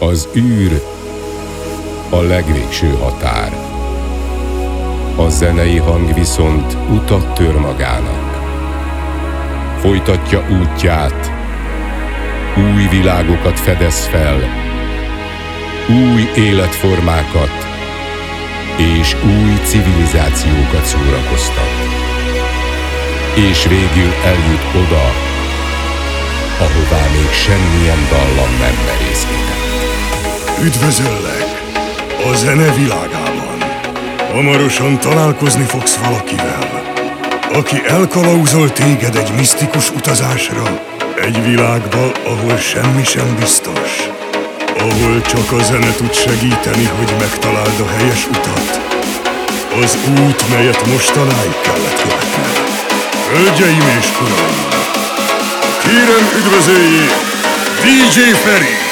Az űr a legvégső határ. A zenei hang viszont utat tör magának. Folytatja útját, új világokat fedez fel, új életformákat és új civilizációkat szórakoztat. És végül eljut oda, ahová még semmilyen dallam nem merészkedett. Üdvözöllek a zene világában. Hamarosan találkozni fogsz valakivel, aki elkalauzol téged egy misztikus utazásra, egy világba, ahol semmi sem biztos, ahol csak a zene tud segíteni, hogy megtaláld a helyes utat. Az út, melyet mostanáig kellett követned. Hölgyeim és uraim, kérem üdvözöljék DJ Feri!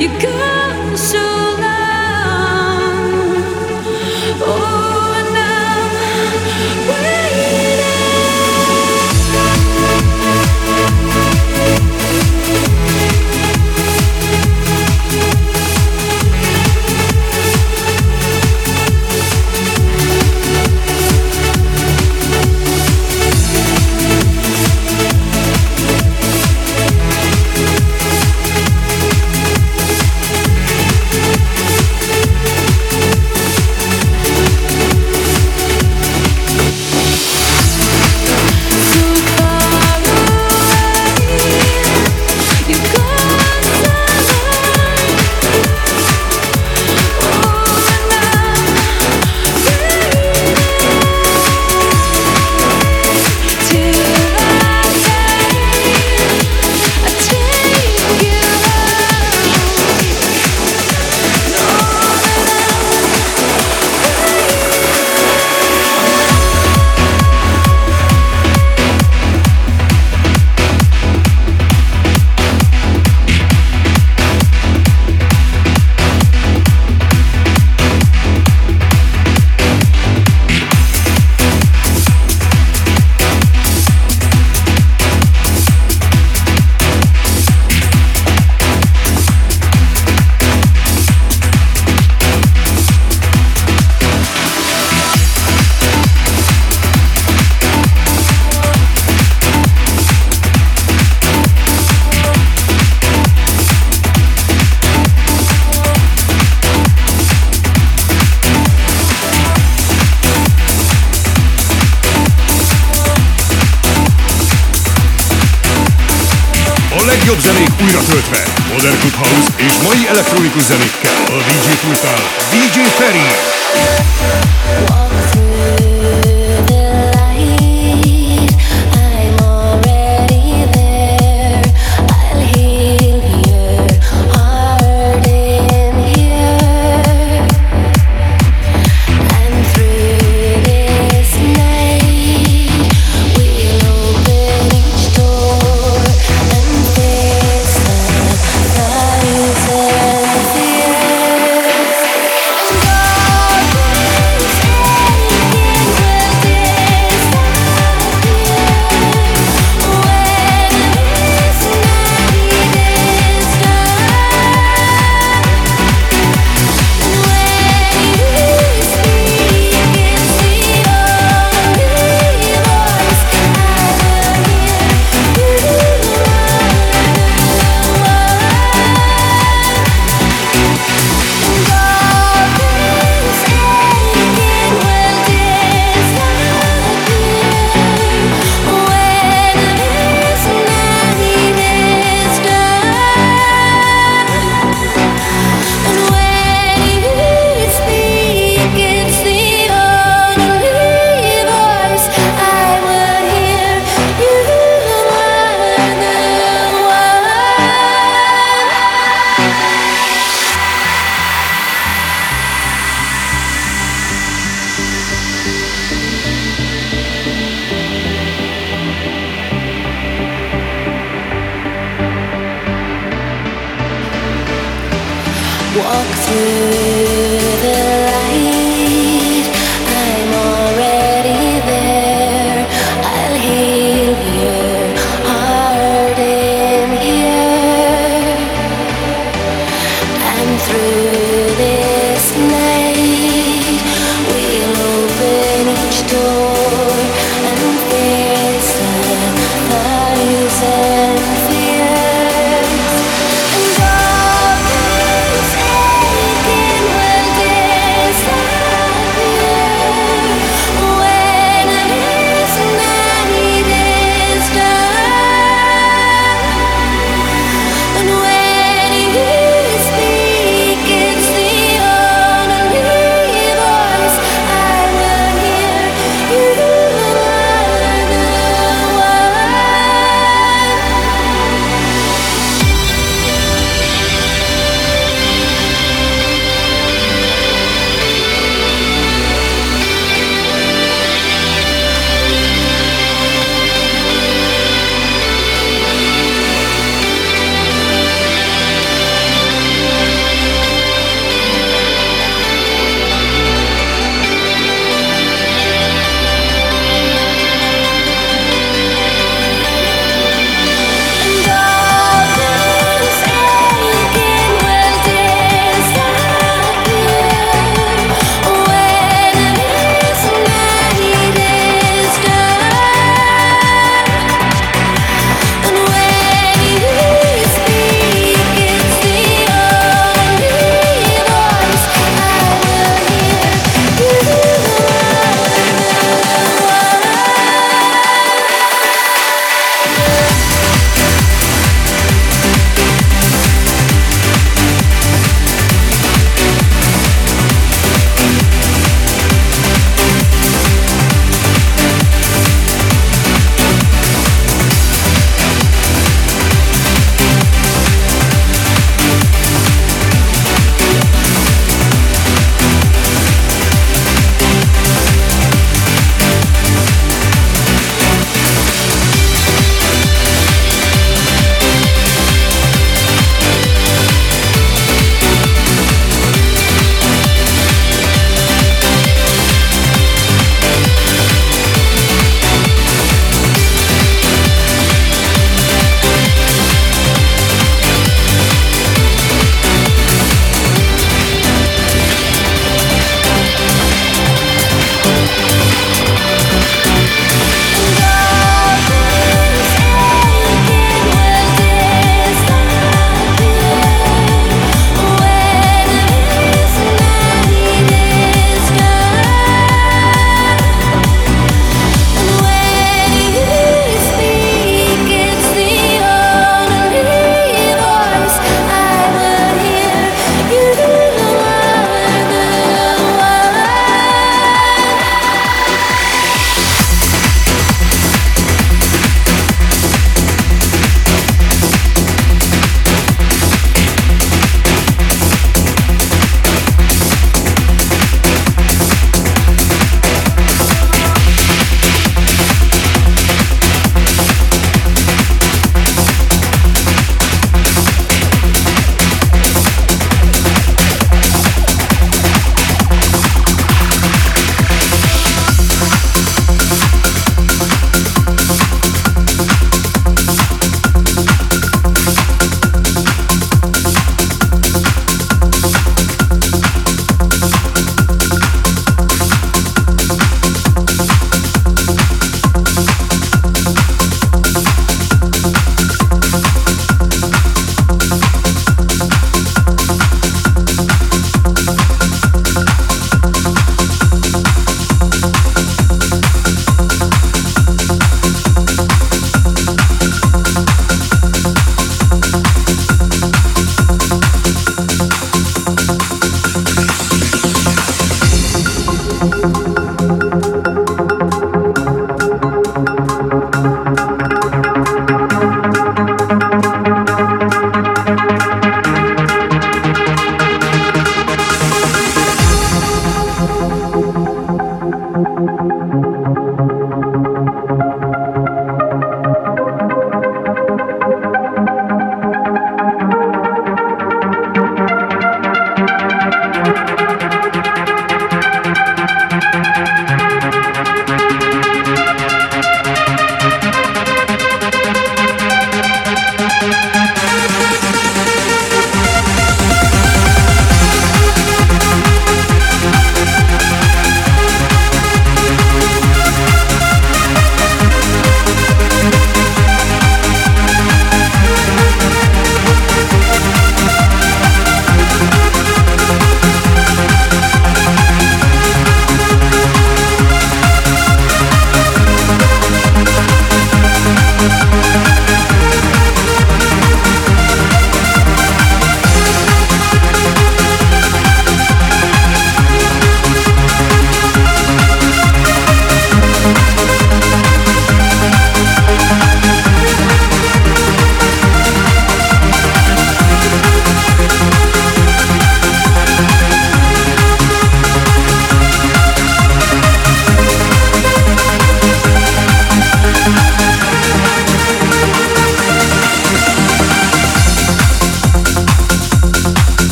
You go.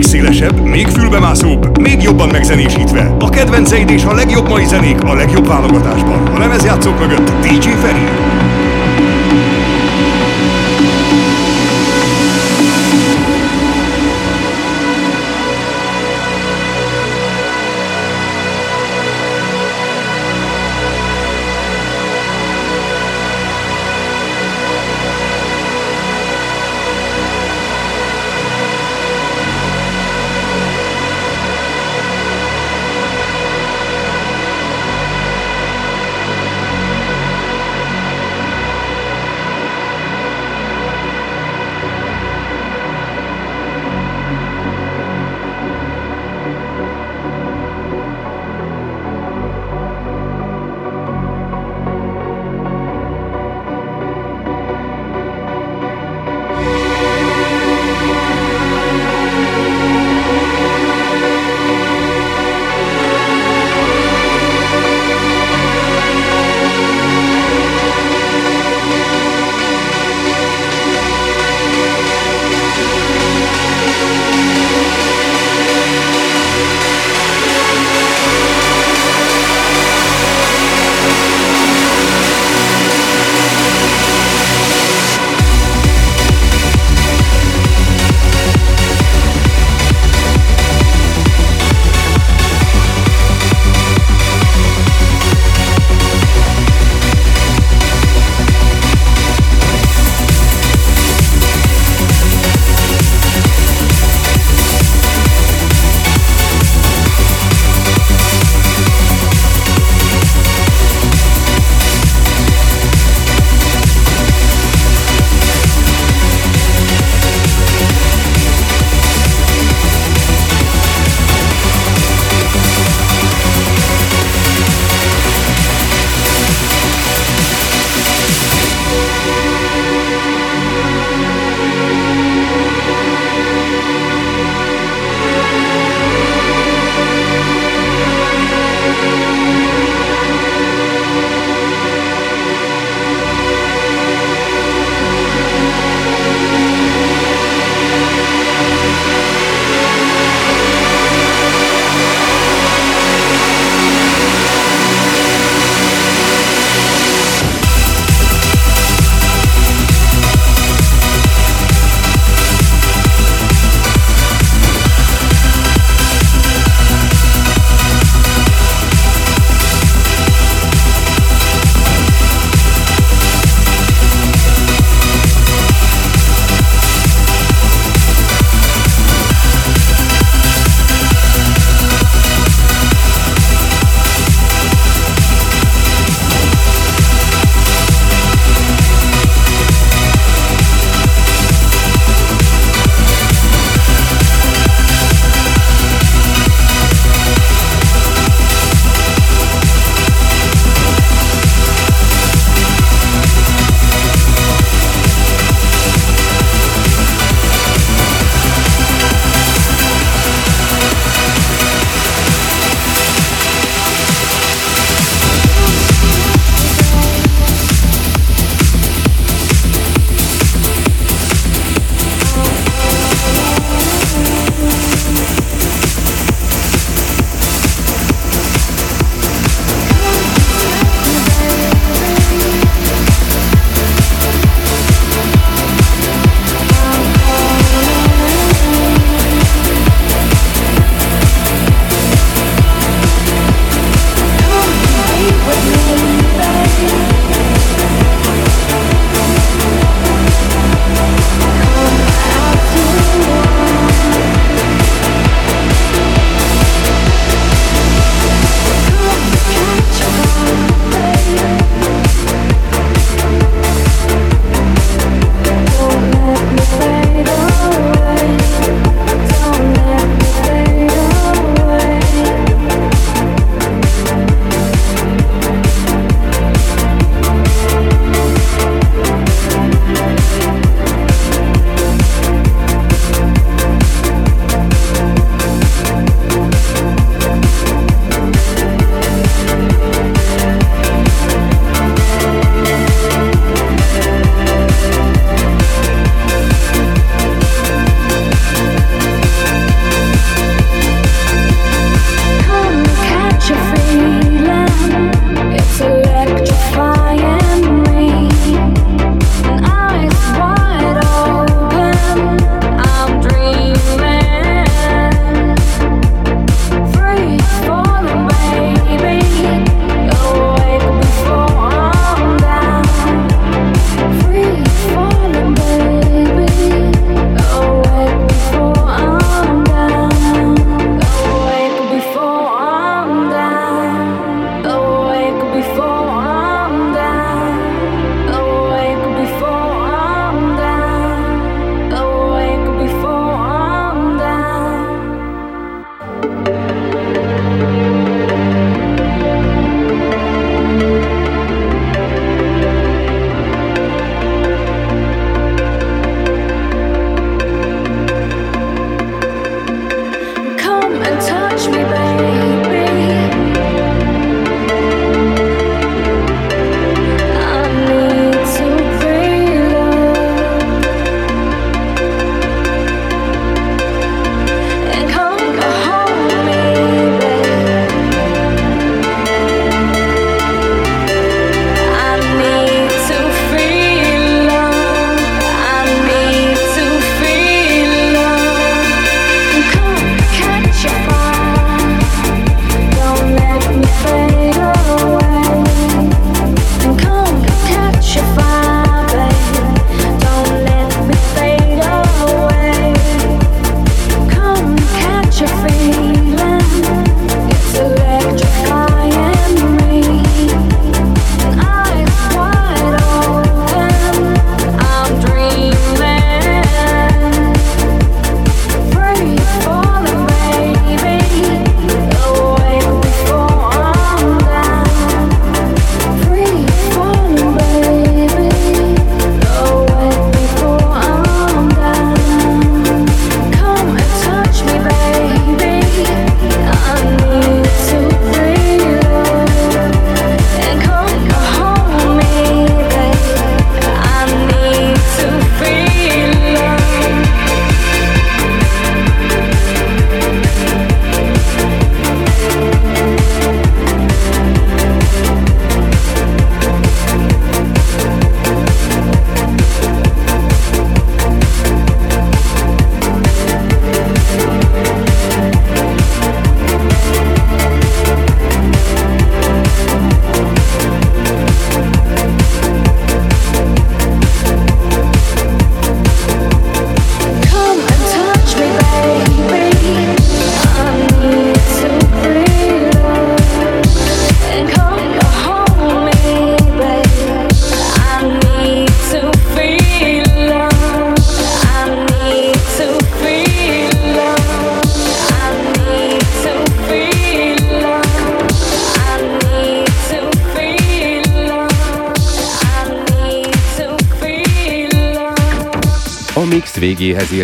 még szélesebb, még fülbemászóbb, még jobban megzenésítve. A kedvenceid és a legjobb mai zenék a legjobb válogatásban. A lemezjátszók mögött DJ Feri.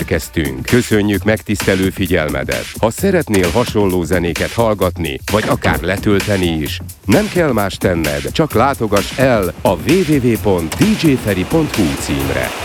Végéhez érkeztünk. Köszönjük megtisztelő figyelmedet. Ha szeretnél hasonló zenéket hallgatni, vagy akár letölteni is, nem kell más tenned, csak látogass el a www.djferi.hu címre.